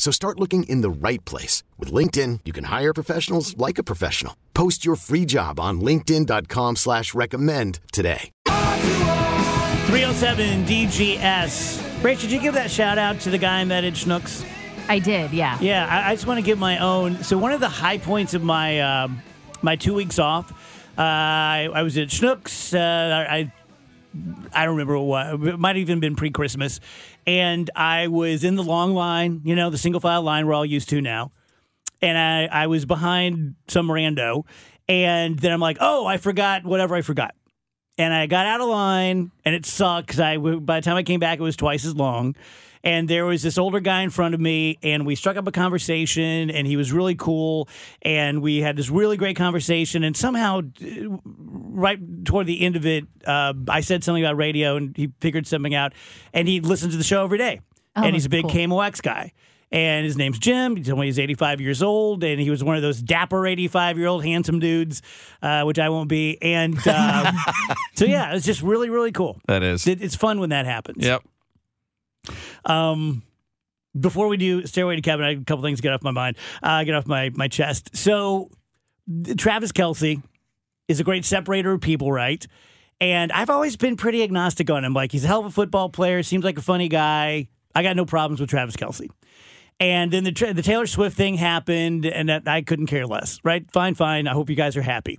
So start looking in the right place. With LinkedIn, you can hire professionals like a professional. Post your free job on linkedin.com slash recommend today. 307 DGS. Rach, did you give that shout out to the guy I met at Schnucks? I did, yeah. Yeah, I, I just want to give my own. So one of the high points of my um, my two weeks off, uh, I, I was at Schnucks. Uh, I I don't remember what. It might have even been pre Christmas. And I was in the long line, you know, the single file line we're all used to now. And I, I was behind some rando. And then I'm like, oh, I forgot whatever I forgot. And I got out of line, and it sucked because I, by the time I came back, it was twice as long and there was this older guy in front of me and we struck up a conversation and he was really cool and we had this really great conversation and somehow right toward the end of it uh, i said something about radio and he figured something out and he listens to the show every day oh, and he's a big cool. KMOX guy and his name's Jim. He told me he's 85 years old, and he was one of those dapper 85 year old handsome dudes, uh, which I won't be. And um, so, yeah, it's just really, really cool. That is. It, it's fun when that happens. Yep. Um, before we do Stairway to Kevin, I have a couple things get off my mind, uh, get off my, my chest. So, Travis Kelce is a great separator of people, right? And I've always been pretty agnostic on him. Like, he's a hell of a football player, seems like a funny guy. I got no problems with Travis Kelce. And then the, the Taylor Swift thing happened, and I couldn't care less, right? Fine, fine. I hope you guys are happy.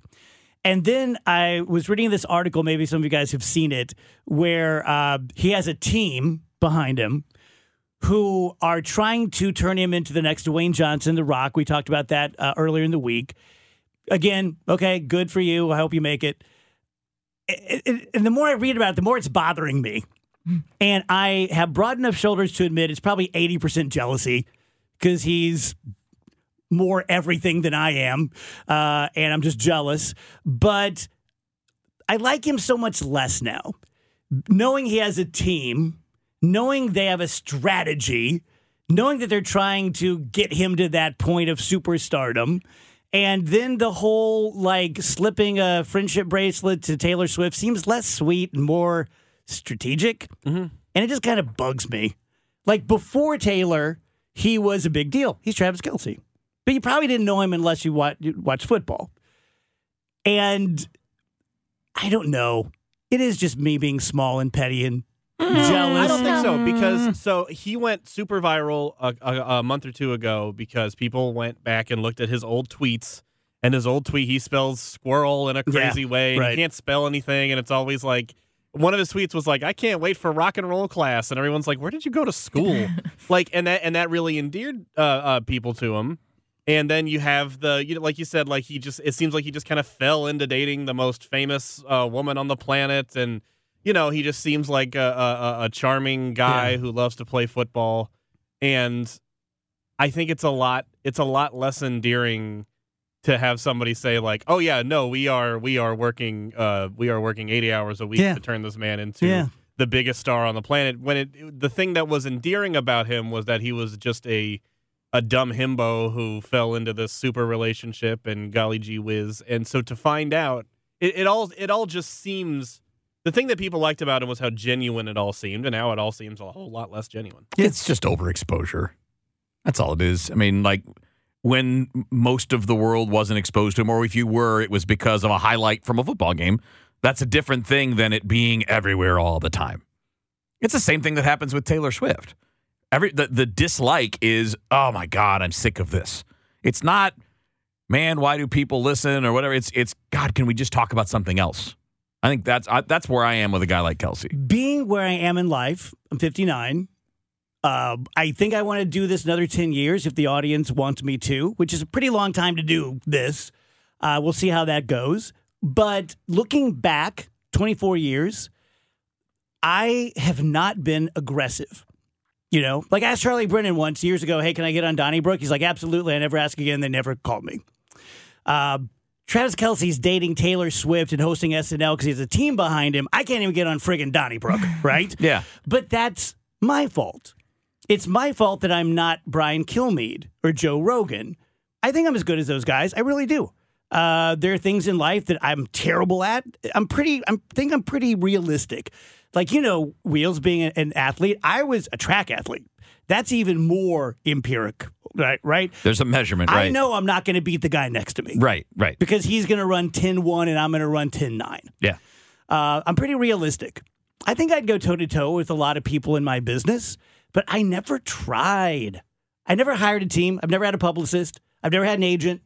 And then I was reading this article, maybe some of you guys have seen it, where uh, he has a team behind him who are trying to turn him into the next Dwayne Johnson, The Rock. We talked about that uh, earlier in the week. Again, okay, good for you. I hope you make it. And the more I read about it, the more it's bothering me. And I have broad enough shoulders to admit it's probably 80% jealousy because he's more everything than I am. Uh, and I'm just jealous. But I like him so much less now. Knowing he has a team knowing they have a strategy, knowing that they're trying to get him to that point of superstardom. And then the whole like slipping a friendship bracelet to Taylor Swift seems less sweet and more strategic. Mm-hmm. And it just kind of bugs me. Like before Taylor, he was a big deal. He's Travis Kelce. But you probably didn't know him unless you watch, watch football. And I don't know. It is just me being small and petty and jealous? I don't think so because so he went super viral a, a, a, month or two ago because people went back and looked at his old tweets and his old tweet he spells squirrel in a crazy yeah, way and right. he can't spell anything and it's always like one of his tweets was like I can't wait for rock and roll class and everyone's like where did you go to school like and that and that really endeared uh, uh, people to him and then you have the you know like you said like he just it seems like he just kind of fell into dating the most famous uh, woman on the planet and you know, he just seems like a, a, a charming guy yeah. who loves to play football, and I think it's a lot. It's a lot less endearing to have somebody say like, "Oh yeah, no, we are we are working uh, we are working eighty hours a week yeah. to turn this man into yeah. the biggest star on the planet." When it the thing that was endearing about him was that he was just a a dumb himbo who fell into this super relationship and golly gee whiz. And so to find out, it, it all it all just seems the thing that people liked about him was how genuine it all seemed, and now it all seems a whole lot less genuine. It's just overexposure. That's all it is. I mean, like when most of the world wasn't exposed to him, or if you were, it was because of a highlight from a football game. That's a different thing than it being everywhere all the time. It's the same thing that happens with Taylor Swift. Every the, the dislike is, oh my God, I'm sick of this. It's not, man, why do people listen or whatever. It's it's God, can we just talk about something else? I think that's I, that's where I am with a guy like Kelce. Being where I am in life, I'm 59. Uh, I think I want to do this another 10 years if the audience wants me to, which is a pretty long time to do this. Uh, we'll see how that goes. But looking back 24 years, I have not been aggressive. You know, like I asked Charlie Brennan once years ago, hey, can I get on Donnybrook? He's like, absolutely. I never ask again. They never called me. Uh, Travis Kelce's dating Taylor Swift and hosting SNL because he has a team behind him. I can't even get on friggin' Donnybrook, right? Yeah. But that's my fault. It's my fault that I'm not Brian Kilmeade or Joe Rogan. I think I'm as good as those guys. I really do. Uh, there are things in life that I'm terrible at. I'm pretty. I think I'm pretty realistic. Like you know, Wheels being an athlete, I was a track athlete. That's even more empiric, right? Right. There's a measurement, right? I know I'm not going to beat the guy next to me, Right, right. Because he's going to run 10-1 and I'm going to run 10-9. Yeah. Uh, I'm pretty realistic. I think I'd go toe to toe with a lot of people in my business, but I never tried. I never hired a team. I've never had a publicist. I've never had an agent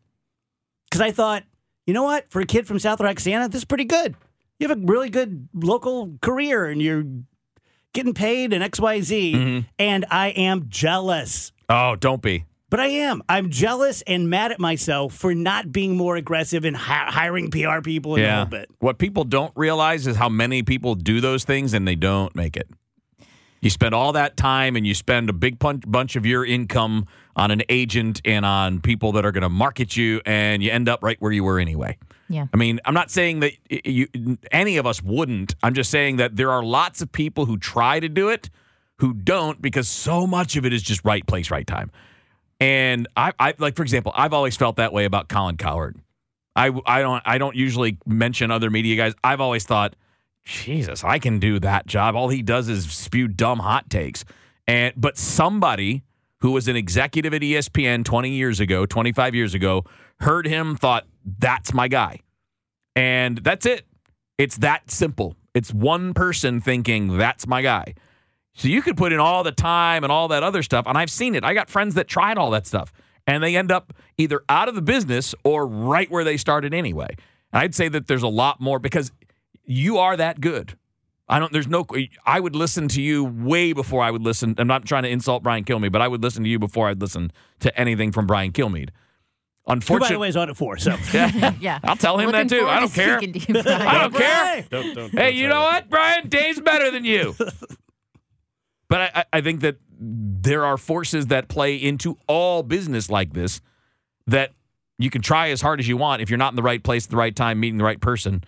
because I thought, you know what? For a kid from South Roxana, this is pretty good. You have a really good local career and you're getting paid and XYZ. Mm-hmm. And I am jealous. Oh, don't be. But I am. I'm jealous and mad at myself for not being more aggressive in hi- hiring PR people in a little bit. What people don't realize is how many people do those things and they don't make it. You spend all that time and you spend a big pun- bunch of your income on an agent and on people that are going to market you, and you end up right where you were anyway. Yeah. I mean, I'm not saying that you, any of us wouldn't. I'm just saying that there are lots of people who try to do it who don't because so much of it is just right place, right time. And I, I like, for example, I've always felt that way about Colin Cowherd. I, I don't I don't usually mention other media guys. I've always thought, Jesus, I can do that job. All he does is spew dumb hot takes. And but somebody who was an executive at ESPN 20 years ago, 25 years ago, heard him, thought, that's my guy. And that's it. It's that simple. It's one person thinking, that's my guy. So you could put in all the time and all that other stuff. And I've seen it. I got friends that tried all that stuff and they end up either out of the business or right where they started anyway. And I'd say that there's a lot more because you are that good. I don't, there's no, I would listen to you way before I would listen. I'm not trying to insult Brian Kilmeade, but I would listen to you before I'd listen to anything from Brian Kilmeade. Who, by Unfortunately, the way, is on it for. So yeah. yeah. I'll tell him Looking that too. I don't to care. to you, I don't care. Hey! Don't, don't, Hey, don't you know that. what, Brian? Dave's better than you. but I, I- I think that there are forces that play into all business like this that you can try as hard as you want. If you're not in the right place at the right time, meeting the right person,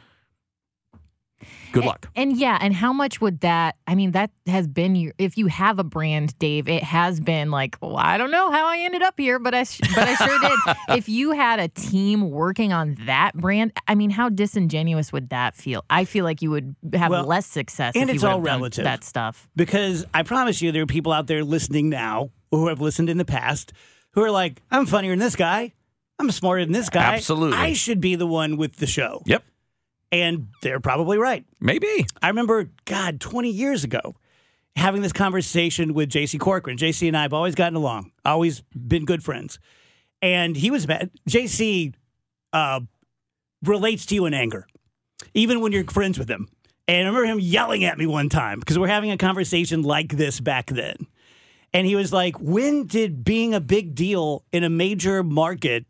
good luck. And yeah, and how much would that? I mean, that has been your. If you have a brand, Dave, it has been like, well, I don't know how I ended up here, but I, sh- but I sure did. If you had a team working on that brand, I mean, how disingenuous would that feel? I feel like you would have Well, less success. and if it's you all would have done relative. That stuff. because I promise you, there are people out there listening now who have listened in the past who are like, I'm funnier than this guy. I'm smarter than this guy. Absolutely. I should be the one with the show. Yep, And they're probably right. maybe. I remember, God, 20 years ago, having this conversation with JC Corcoran. JC and I have always gotten along, always been good friends. And he was mad. JC uh, relates to you in anger, even when you're friends with him. And I remember him yelling at me one time because we're having a conversation like this back then. And he was like, When did being a big deal in a major market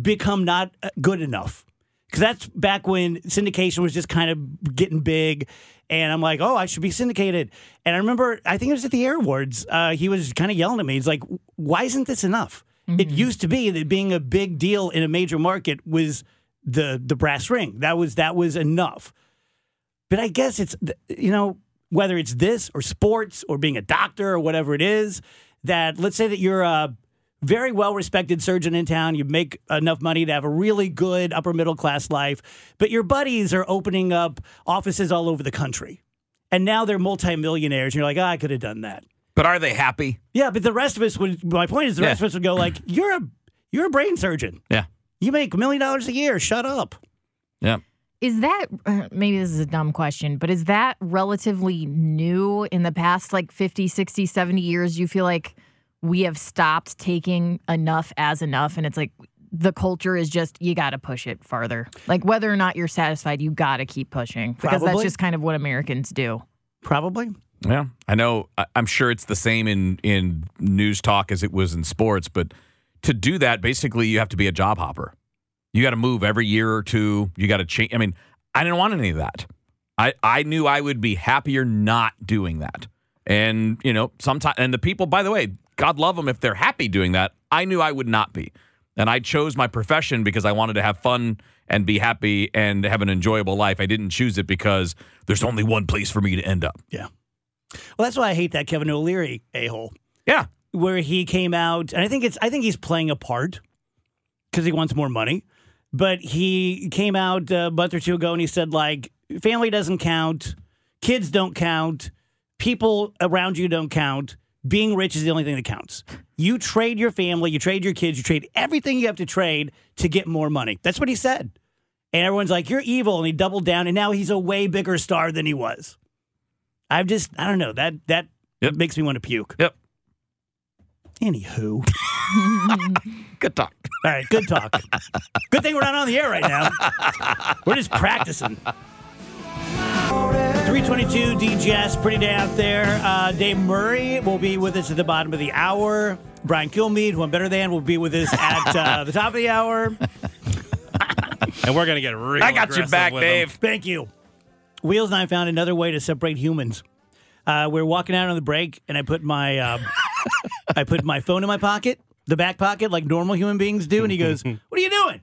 become not uh, good enough? Because that's back when syndication was just kind of getting big. And I'm like, oh, I should be syndicated. And I remember, I think it was at the Air Awards, uh, he was kind of yelling at me. He's like, why isn't this enough? It used to be that being a big deal in a major market was the the brass ring. That was that was enough. But I guess it's you know whether it's this or sports or being a doctor or whatever it is that let's say that you're a very well respected surgeon in town, you make enough money to have a really good upper middle class life, but your buddies are opening up offices all over the country. And now they're multimillionaires and you're like, oh, I could have done that. But are they happy? Yeah, but the rest of us would my point is the rest Yeah. of us would go like, You're a you're a brain surgeon. Yeah, You make a million dollars a year. Shut up. yeah. Is that uh, maybe this is a dumb question, but is that relatively new in the past like 50, 60, 70 years? You feel like we have stopped taking enough as enough, and it's like the culture is just you got to push it farther. Like whether or not you're satisfied, you got to keep pushing because Probably. that's just kind of what Americans do. Probably. Yeah, I know. I- I'm sure it's the same in in news talk as it was in sports, but to do that, basically, you have to be a job hopper. You got to move every year or two. You got to change. I mean, I didn't want any of that. I I knew I would be happier not doing that. And you know, sometimes, and the people, by the way, God love them if they're happy doing that. I knew I would not be, and I chose my profession because I wanted to have fun and be happy and have an enjoyable life. I didn't choose it because there's only one place for me to end up. Yeah. Well, that's why I hate that Kevin O'Leary a hole. Yeah, where he came out, and I think it's I think he's playing a part because he wants more money. But he came out a month or two ago and he said like family doesn't count, kids don't count, people around you don't count. Being rich is the only thing that counts. You trade your family, you trade your kids, you trade everything you have to trade to get more money. That's what he said. And everyone's like, "You're evil," and he doubled down, and now he's a way bigger star than he was. I've just, I don't know that that Yep. makes me want to puke. Yep. Anywho. Good talk. All right, good talk. good thing we're not on the air right now. We're just practicing. 322 DGS, pretty day out there. Uh, Dave Murray will be with us at the bottom of the hour. Brian Kilmeade, who I'm better than, will be with us at uh, the top of the hour. and we're gonna get real. I got you back, with 'em. Dave. Thank you. Wheels and I found another way to separate humans. Uh, we are walking out on the break, and I put my uh, I put my phone in my pocket, the back pocket, like normal human beings do. And he goes, "What are you doing?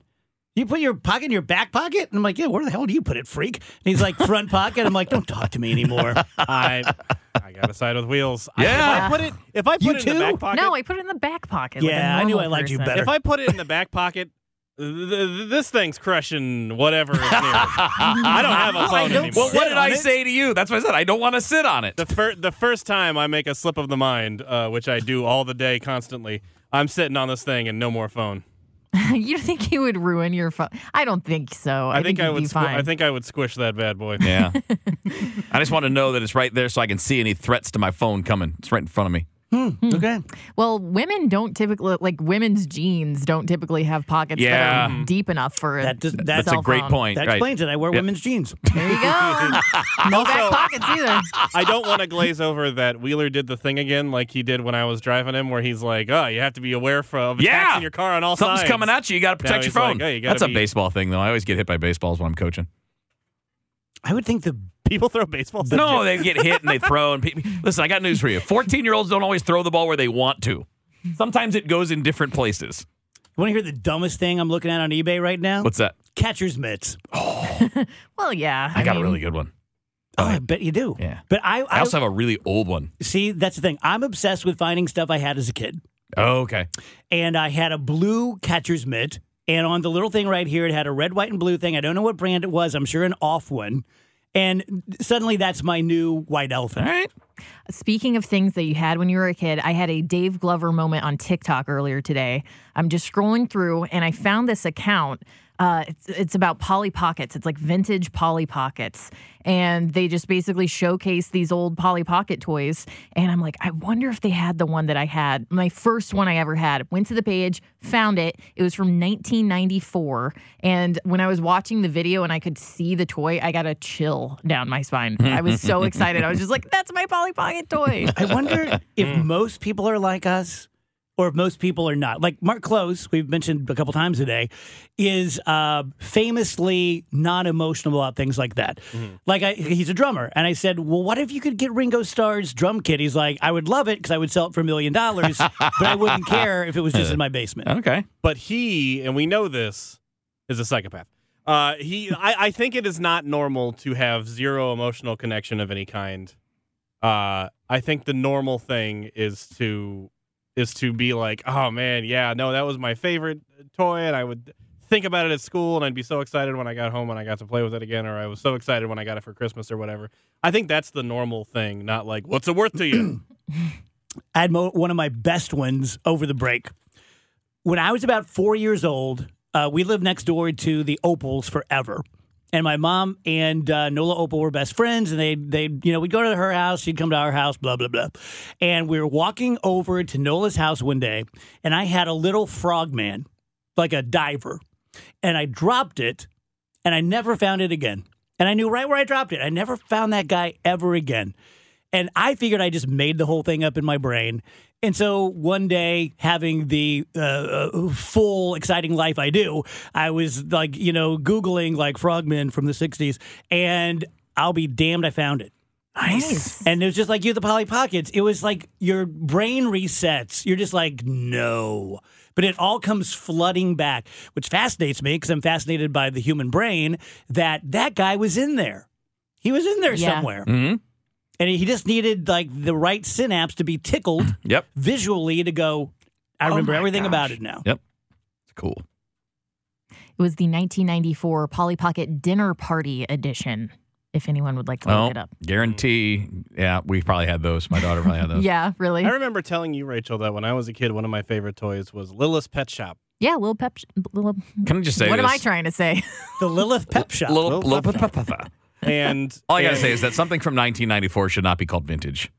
You put your pocket in your back pocket?" And I'm like, "Yeah, where the hell do you put it, freak?" And he's like, "Front pocket." I'm like, "Don't talk to me anymore." I I gotta side with wheels. I- Yeah. if I put it if I put You it in the back pocket. No, I put it in the back pocket. like a Yeah, I knew normal I liked you person. better. if I put it in the back pocket, th- th- this thing's crushing whatever is near. it. I don't have a phone don't anymore. Well, Sit what did on I it. say to you? That's what I said. I don't want to sit on it. the fir- the first time I make a slip of the mind, uh, which I do all the day constantly, I'm sitting on this thing and no more phone. you think he would ruin your phone? I don't think so. I, I, think, I you'd would. be Squ- fine. I think I would squish that bad boy. Yeah. I just want to know that it's right there so I can see any threats to my phone coming. It's right in front of me. Hmm, hmm. okay. Well, women don't typically like women's jeans don't typically have pockets Yeah. that are hmm. deep enough for That does- a that's a cell great phone. point. That right. explains it. I wear Yep. women's jeans. There you go. no back pockets either. I don't want to glaze over that Wheeler did the thing again, like he did when I was driving him, where he's like, "Oh, you have to be aware for of attacks Yeah. in your car on all sides. Something's sides." coming at you. You got to Now protect your he's like, phone. "Oh, you gotta That's a be- baseball thing, though. I always get hit by baseballs when I'm coaching. I would think the People throw baseballs. No, you. they get hit and they throw. And pe- listen, I got news for you. 14 year olds don't always throw the ball where they want to. Sometimes it goes in different places. you want to hear the dumbest thing I'm looking at on eBay right now? What's that? Catcher's mitts. Oh. well, yeah. I got a really good one. Oh, I bet you do. Yeah. But I, I also have a really old one. see. That's the thing. I'm obsessed with finding stuff I had as a kid. Oh, okay. and I had a blue catcher's mitt. And on the little thing right here, it had a red, white, and blue thing. I don't know what brand it was. I'm sure an off one. And suddenly that's my new white elephant. right. Speaking of things that you had when you were a kid, I had a Dave Glover moment on TikTok earlier today. I'm just scrolling through and I found this account. Uh, it's, it's about Polly Pockets. It's like vintage Polly Pockets. And they just basically showcase these old Polly Pocket toys. And I'm like, I wonder if they had the one that I had, my first one I ever had. Went to the page, found it. It was from 1994. And when I was watching the video and I could see the toy, I got a chill down my spine. I was so excited. I was just like, that's my Polly Pocket toy. I wonder if most people are like us or if most people are not. Like Mark Close, we've mentioned a couple times today, is uh, famously not emotional about things like that. Like, I, he's a drummer. And I said, Well, what if you could get Ringo Starr's drum kit? He's like, I would love it because I would sell it for a million dollars, but I wouldn't care if it was just in my basement. Okay. but he and we know this is a psychopath. Uh, he, I, I think it is not normal to have zero emotional connection of any kind. Uh, I think the normal thing is to is to be like, oh man, yeah, no, that was my favorite toy, and I would think about it at school, and I'd be so excited when I got home and I got to play with it again, or I was so excited when I got it for Christmas or whatever. I think that's the normal thing, not like, what's it worth to you? I had mo- one of my best ones over the break. When I was about four years old, uh, we lived next door to the Opals forever. And my mom and uh, Nola Opal were best friends, and they they you know we'd go to her house, she'd come to our house, blah blah blah, and we were walking over to Nola's house one day, and I had a little frogman, like a diver, and I dropped it, and I never found it again, and I knew right where I dropped it. I never found that guy ever again. And I figured I just made the whole thing up in my brain. And so one day, having the uh, uh, full, exciting life I do, I was like, you know, Googling like frogmen from the 60s, and I'll be damned I found it. Nice. And it was just like you, the Polly Pockets. It was like your brain resets. You're just like, no. But it all comes flooding back, which fascinates me because I'm fascinated by the human brain that that guy was in there. He was in there Yeah. somewhere. Mhm. And he just needed like the right synapse to be tickled Yep. visually to go, I Oh remember my everything about it now. Yep. It's cool. It was the 1994 Polly Pocket Dinner Party edition. If anyone would like to Oh, look it up. guarantee. Yeah, we probably had those. My daughter probably had those. Yeah, really. I remember telling you, Rachel, that when I was a kid, one of my favorite toys was Lilith's Pet Shop. Yeah, Lil Pep. Lil, Can I just say what am? I trying to say? The Lilith Pep Shop. Little, Little little, pep pep- And All I gotta and- say is that something from 1994 should not be called vintage,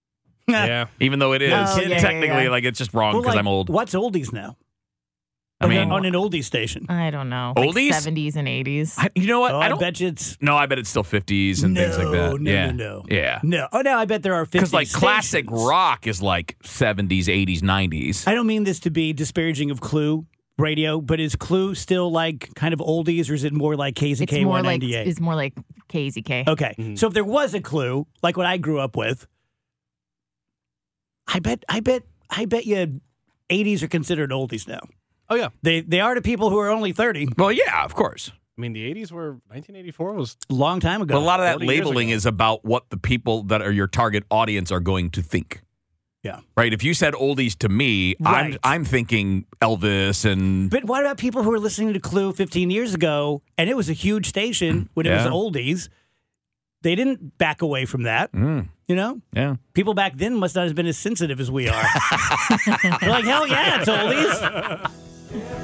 yeah, even though it is No yeah, technically yeah. like it's just wrong Well, because like, I'm old. What's oldies now? I mean, on an oldie station. I don't know. Oldies? Like 70s and 80s. You know what? Oh, I I, don't. bet you it's no, I bet it's still 50s and things like No, that. no, yeah, no, no. yeah. no. Oh no, I bet there are 50 Because like classic rock is like 70s, 80s, 90s. I don't mean this to be disparaging of KLOU radio, but is KLOU still like kind of oldies, or is it more like KZK it's more like it's more like KZK. okay, mm-hmm. so if there was a KLOU, like what I grew up with, I bet, I bet, I bet you, 80s are considered oldies now. oh yeah. They they are to people who are only 30. Well, yeah, of course. I mean, the '80s were 1984 was a Long time ago. But a lot of that labeling is about what the people that are your target audience are going to think. Yeah. Right. If you said oldies to me, Right. I'm I'm thinking Elvis and But what about people who were listening to KLOU 15 years ago and it was a huge station when it was oldies? They didn't back away from that, Mm, you know? yeah. People back then must not have been as sensitive as we are. They're like, hell yeah, it's oldies.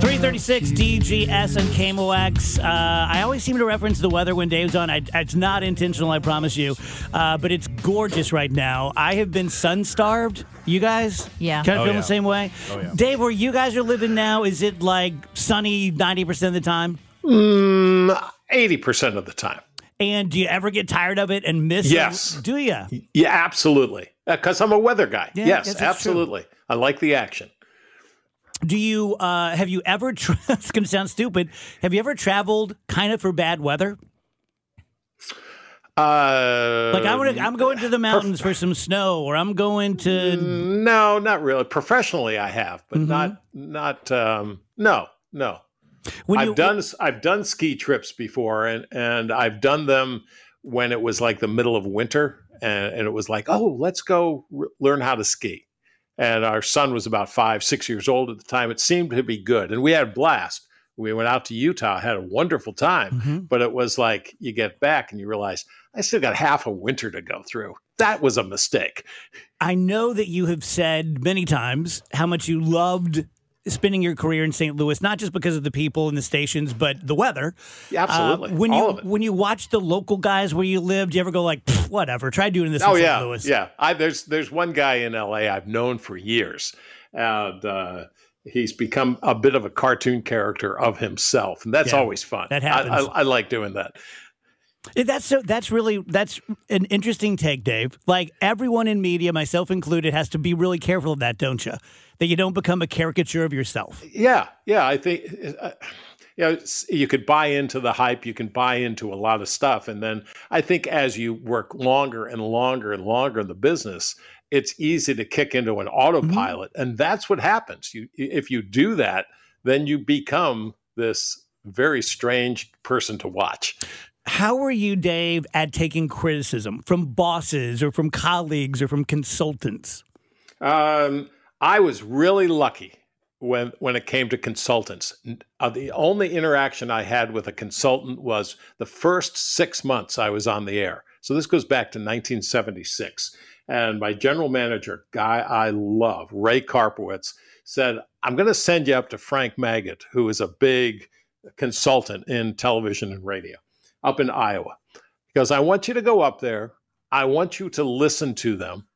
336 DGS and KMOX. Uh, I always seem to reference the weather when Dave's on. I, it's not intentional, I promise you. Uh, but it's gorgeous right now. I have been sun starved. You guys? Yeah. Kind of Oh, feel yeah. the same way? Oh, yeah. Dave, where you guys are living now, is it like sunny 90% of the time? Mm, 80% of the time. And do you ever get tired of it and miss Yes. it? Do you? Yeah, absolutely. Because I'm a weather guy. Yeah, yes, guess that's true. absolutely. I like the action. Do you, uh, have you ever, tra- it's going to sound stupid, have you ever traveled kind of for bad weather? Uh, Like I'm gonna, I'm going to the mountains for some snow, or I'm going to. no, not really. Professionally, I have, but Mhm. not not. Um, no, no. When I've you, done I've done ski trips before, and and I've done them when it was like the middle of winter and, and it was like, oh, let's go r- learn how to ski. And our son was about five, six years old at the time. It seemed to be good. And we had a blast. We went out to Utah, had a wonderful time. Mm-hmm. But it was like you get back and you realize, I still got half a winter to go through. That was a mistake. I know that you have said many times how much you loved spending your career in St. Louis, not just because of the people and the stations, but the weather. Yeah, absolutely. Uh, when All you when you watch the local guys where you lived, do you ever go like, whatever, try doing this Oh in yeah, St. Louis? yeah. I, there's there's one guy in LA I've known for years, and uh, he's become a bit of a cartoon character of himself, and that's Yeah, always fun. that I- happens. I, I like doing that. That's so. That's really that's an interesting take, Dave. Like everyone in media, myself included, has to be really careful of that, don't you? That you don't become a caricature of yourself. Yeah, yeah. I think uh, you know you could buy into the hype. You can buy into a lot of stuff, and then I think as you work longer and longer and longer in the business, it's easy to kick into an autopilot, and that's what happens. You if you do that, then you become this very strange person to watch. How are you, Dave, at taking criticism from bosses or from colleagues or from consultants? Um, I was really lucky when when it came to consultants. Uh, the only interaction I had with a consultant was the first six months I was on the air. So this goes back to 1976, and my general manager, guy I love, Ray Karpowitz, said, "I'm going to send you up to Frank Magid, who is a big consultant in television and radio, up in Iowa, because I want you to go up there. I want you to listen to them."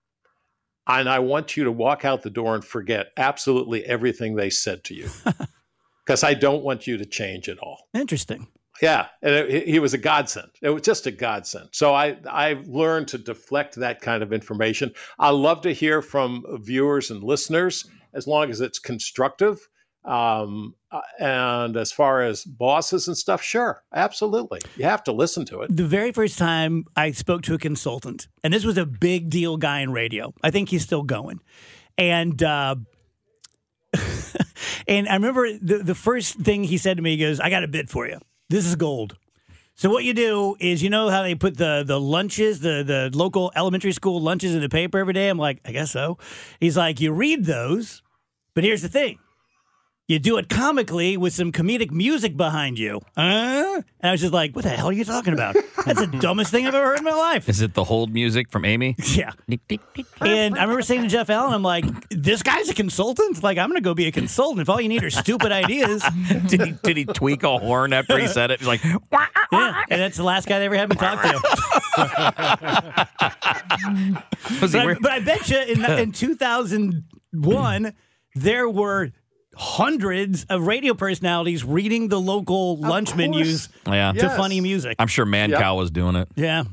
and I want you to walk out the door and forget absolutely everything they said to you, because I don't want you to change at all. Interesting. Yeah, and he was a godsend. It was just a godsend. So I I've learned to deflect that kind of information. I love to hear from viewers and listeners as long as it's constructive. Um, uh, and as far as bosses and stuff, sure, absolutely, you have to listen to it. The very first time I spoke to a consultant, and this was a big deal guy in radio. I think he's still going. And uh, and I remember the, the first thing he said to me, he goes, I got a bit for you. This is gold. So what you do is you know how they put the the lunches, the the local elementary school lunches in the paper every day? I'm like, I guess so. He's like, you read those, but here's the thing. You do it comically with some comedic music behind you. Uh? And I was just like, what the hell are you talking about? That's the dumbest thing I've ever heard in my life. Is it the hold music from Amy? Yeah. And I remember saying to Jeff Allen, I'm like, this guy's a consultant? Like, I'm going to go be a consultant. If all you need are stupid ideas. did he did he tweak a horn after he said it? He's like, Yeah. And that's the last guy they ever had me talk to. But I, but I bet you in, in 2001, there were hundreds of radio personalities reading the local lunch course. menus yeah. to Yes. funny music. I'm sure Man Yeah. Cow was doing it. Yeah.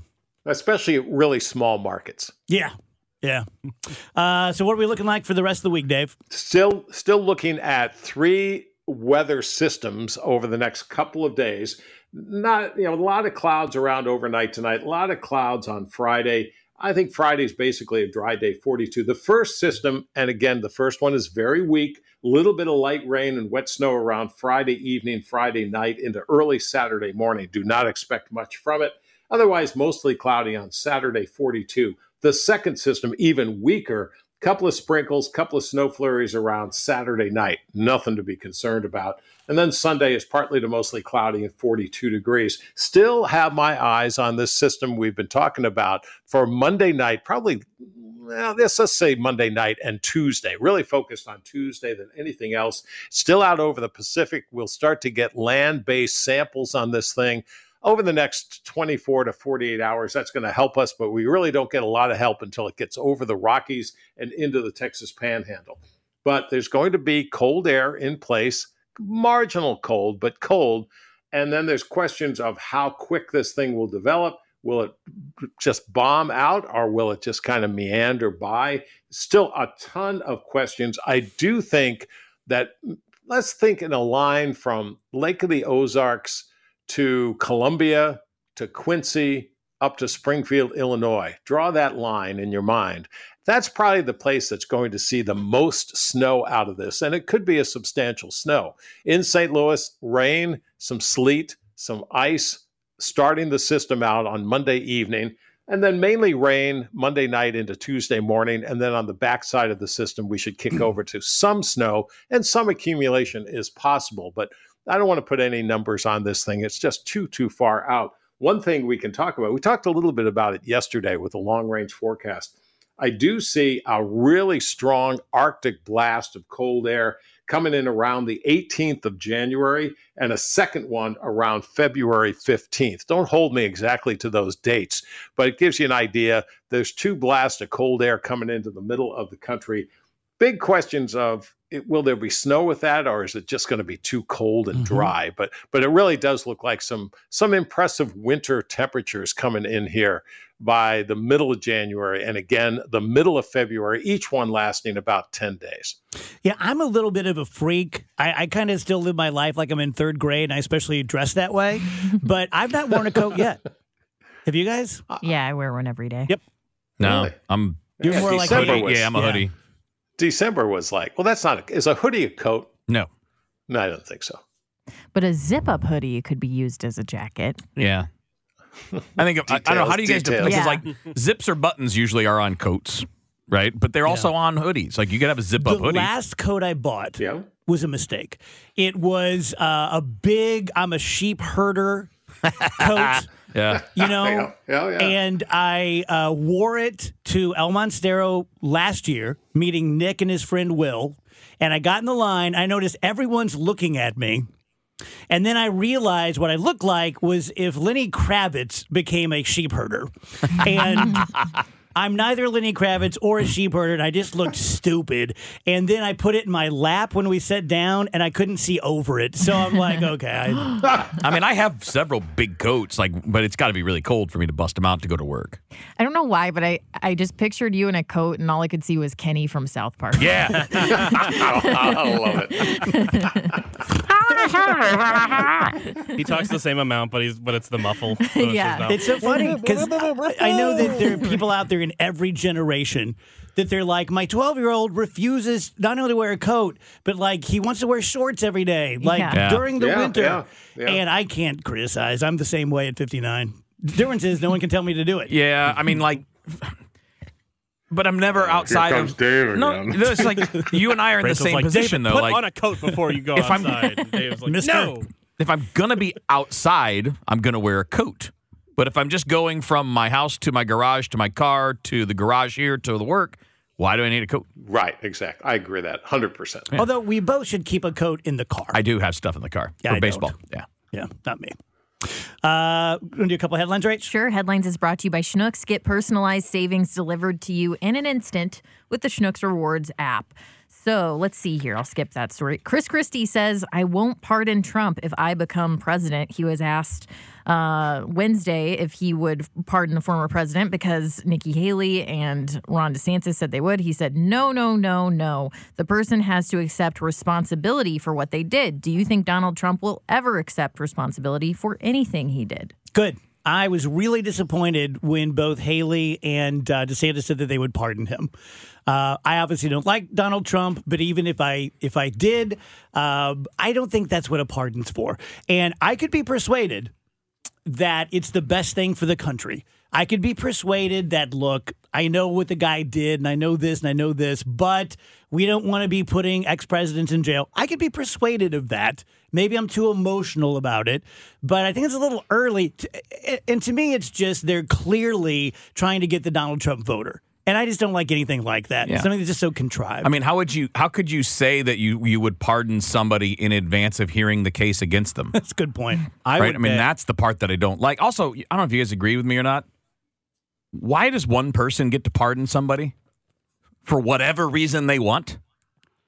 Especially really small markets. Yeah. Yeah. Uh, so, what are we looking like for the rest of the week, Dave? still still looking at three weather systems over the next couple of days not you know a lot of clouds around overnight tonight a lot of clouds on friday i think Friday is basically a dry day 42 the first system and again the first one is very weak little bit of light rain and wet snow around friday evening friday night into early saturday morning do not expect much from it otherwise mostly cloudy on saturday 42 the second system even weaker couple of sprinkles, couple of snow flurries around Saturday night. Nothing to be concerned about. And then Sunday is partly to mostly cloudy and 42 degrees. Still have my eyes on this system we've been talking about for Monday night, probably, well, let's, let's say Monday night and Tuesday. Really focused on Tuesday than anything else. Still out over the Pacific. We'll start to get land based samples on this thing over the next 24 to 48 hours. That's going to help us, but we really don't get a lot of help until it gets over the Rockies and into the Texas Panhandle. But there's going to be cold air in place, marginal cold, but cold. And then there's questions of how quick this thing will develop. Will it just bomb out or will it just kind of meander by? Still a ton of questions. I do think that mm, let's think in a line from Lake of the Ozarks to Columbia to Quincy up to Springfield, Illinois. Draw that line in your mind. That's probably the place that's going to see the most snow out of this, and it could be a substantial snow. In St. Louis, rain, some sleet, some ice, starting the system out on Monday evening, and then mainly rain Monday night into Tuesday morning. And then on the backside of the system, we should kick over to some snow and some accumulation is possible. But I don't want to put any numbers on this thing. It's just too, too far out. One thing we can talk about, we talked a little bit about it yesterday with the long range forecast. I do see a really strong Arctic blast of cold air coming in around the 18th of January and a second one around February 15th. Don't hold me exactly to those dates, but it gives you an idea. There's two blasts of cold air coming into the middle of the country. Big questions of it, will there be snow with that or is it just going to be too cold and Mhm. dry but but it really does look like some some impressive winter temperatures coming in here by the middle of January and again the middle of February each one lasting about 10 days Yeah, I'm a little bit of a freak. I, I kind of still live my life like I'm in third grade, and I especially dress that way. but I've not worn a coat yet. Have you guys? Yeah, I wear one every day. Yep. No, Really? I'm. You're Yeah, more like December hoodie. was- yeah, I'm a yeah. hoodie. December was like well that's not a, is a hoodie a coat No. no I don't think so But a zip up hoodie could be used as a jacket. Yeah. I think I, I don't know. How do you guys Because details. like zips or buttons usually are on coats, right? But they're also on hoodies. Like you could have a zip-up hoodie. The last coat I bought yeah was a mistake. It was uh, a big, I'm a sheep herder coat. Yeah. you know Yeah, yeah, yeah. and i uh, wore it to el monstero last year meeting nick and his friend will and i got in the line i noticed everyone's looking at me and then I realized what I looked like was if Lenny Kravitz became a sheep herder. And I'm neither Lenny Kravitz or a sheep herder, and I just looked stupid. And then I put it in my lap when we sat down, and I couldn't see over it. So I'm like, okay, I, I mean, I have several big coats, like, but it's got to be really cold for me to bust them out to go to work. I don't know why, but I, I just pictured you in a coat and all I could see was Kenny from South Park. Yeah. I love it He talks the same amount, but he's but it's the muffle. So it's Yeah. not- It's so funny because I know that there are people out there in every generation that they're like, my 12 year old refuses not only to wear a coat, but like he wants to wear shorts every day, like Yeah. Yeah. during the Yeah, winter. yeah, yeah. And I can't criticize. I'm the same way at 59. The difference is no one can tell me to do it. yeah. I mean, like, but I'm never outside Here comes of. Dave No, again. it's like you and I are in the Rachel's same like, position, David, though. Put Like, on a coat before you go If I'm- Dave's like, Mister. no. if I'm gonna be outside, I'm gonna wear a coat. But if I'm just going from my house to my garage to my car to the garage here to the work, why do I need a coat? right exactly I agree with that 100% Although we both should keep a coat in the car. I do have stuff in the car Yeah, for I baseball. don't. Yeah. yeah, not me. Uh, gonna do a couple headlines, right? Sure. Headlines is brought to you by Schnucks. Get personalized savings delivered to you in an instant with the Schnucks Rewards app. So let's see here. I'll skip that story. Chris Christie says, I won't pardon Trump if I become president. He was asked uh, Wednesday if he would pardon the former president because Nikki Haley and Ron DeSantis said they would. He said, No, no, no, no. The person has to accept responsibility for what they did. Do you think Donald Trump will ever accept responsibility for anything he did? Good. I was really disappointed when both Haley and uh, DeSantis said that they would pardon him. Uh, I obviously don't like Donald Trump, but even if I if I did, uh, I don't think that's what a pardon's for. And I could be persuaded that it's the best thing for the country. I could be persuaded that, look, I know what the guy did and I know this and I know this, but we don't want to be putting ex presidents in jail. I could be persuaded of that. Maybe I'm too emotional about it, but I think it's a little early. To, and to me, it's just they're clearly trying to get the Donald Trump voter. And I just don't like anything like that. Yeah. Something that's just so contrived. I mean, how would you? How could you say that you you would pardon somebody in advance of hearing the case against them? that's a good point. I right? would I mean, bet- that's the part that I don't like. Also, I don't know if you guys agree with me or not. Why does one person get to pardon somebody for whatever reason they want?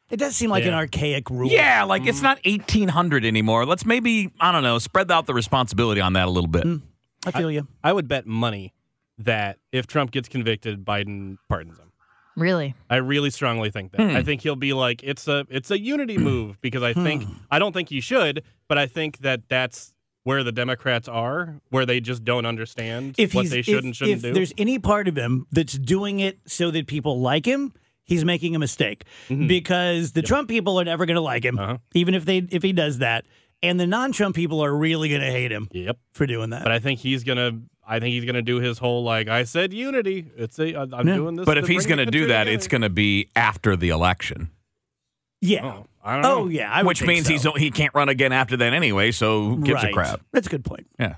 It does seem like an archaic rule. Yeah, like it's mm. not 1800 anymore. Let's maybe, I don't know, spread out the responsibility on that a little bit. Mm. I feel you. I would bet money that if Trump gets convicted, Biden pardons him. Really? I really strongly think that. I hmm. think he'll be like it's a it's a unity move because I think hmm. I don't think he should, but I think that that's where the Democrats are, where they just don't understand if what they should if, and shouldn't do. if do. there's any part of him that's doing it so that people like him, he's making a mistake because the Trump people are never going to like him, Uh-huh. even if they if he does that. and the non-Trump people are really going to hate him Yep. for doing that. But I think he's gonna. I think he's gonna do his whole like I said unity. It's a. I'm Yeah. doing this. But if he's going to do that, together. it's going to be after the election, yeah. Oh, I don't oh, know. Oh, yeah. I which means so. he's he can't run again after that anyway. So who gives right. a crap? That's a good point. Yeah.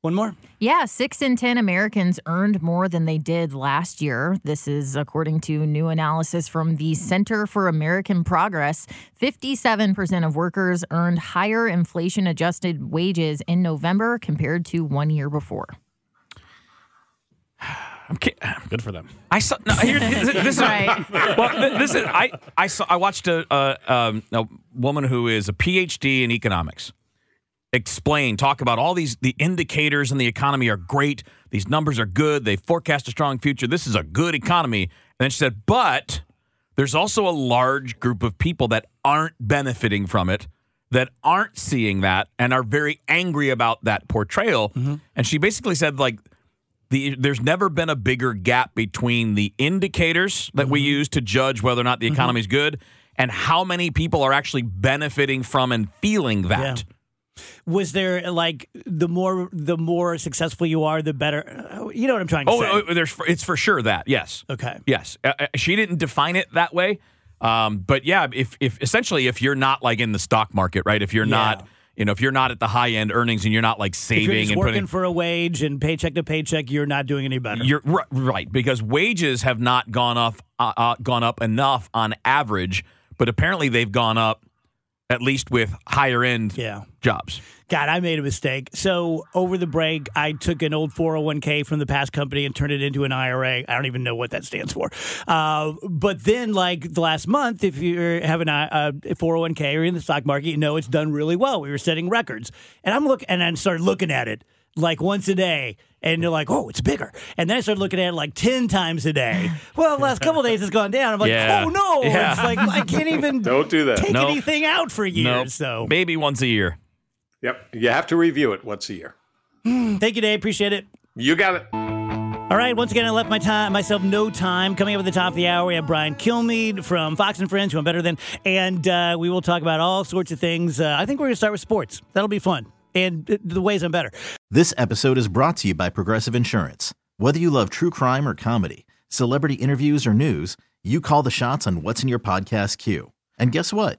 One more. Yeah, six in 10 Americans earned more than they did last year. This is according to new analysis from the Center for American Progress. 57% of workers earned higher inflation adjusted wages in November compared to one year before. I'm ki- Good for them. I saw. No, here, this, this is Right. well. This is I. I saw. I watched a, a um, a woman who is a PhD in economics explain, talk about all these the indicators in the economy are great. These numbers are good. They forecast a strong future. This is a good economy. And then she said, but there's also a large group of people that aren't benefiting from it, that aren't seeing that, and are very angry about that portrayal. And she basically said, like, the, there's never been a bigger gap between the indicators that we use to judge whether or not the economy is good and how many people are actually benefiting from and feeling that. Was there like the more the more successful you are, the better? You know what I'm trying to Oh, say? oh, there's it's for sure that yes, okay. yes. Uh, uh, she didn't define it that way, um, but yeah, if if essentially if you're not like in the stock market, right? If you're Yeah. not, you know, if you're not at the high end earnings and you're not like saving just and working putting for a wage and paycheck to paycheck, you're not doing any better. You're ri- right because wages have not gone up uh, uh, gone up enough on average, but apparently they've gone up at least with higher end yeah. jobs. God, I made a mistake. So over the break, I took an old 401k from the past company and turned it into an IRA. I don't even know what that stands for. Uh, but then, like the last month, if you have an, uh, a 401k or in the stock market, you know it's done really well. We were setting records, and I'm look and I started looking at it like once a day. And you're like, oh, it's bigger. And then I started looking at it like 10 times a day. Well, the last couple of days it's gone down. I'm like, Yeah. oh, no. Yeah. It's like, I can't even Don't do that. take Nope. anything out for years. Nope. So maybe once a year. Yep. You have to review it once a year. thank you, Dave. Appreciate it. You got it. All right, once again, I left my time myself no time. Coming up at the top of the hour, we have Brian Kilmeade from Fox and Friends, who I'm better than, and uh, we will talk about all sorts of things. Uh, I think we're going to start with sports. That'll be fun, and uh, the ways I'm better. This episode is brought to you by Progressive Insurance. Whether you love true crime or comedy, celebrity interviews or news, you call the shots on what's in your podcast queue. And guess what?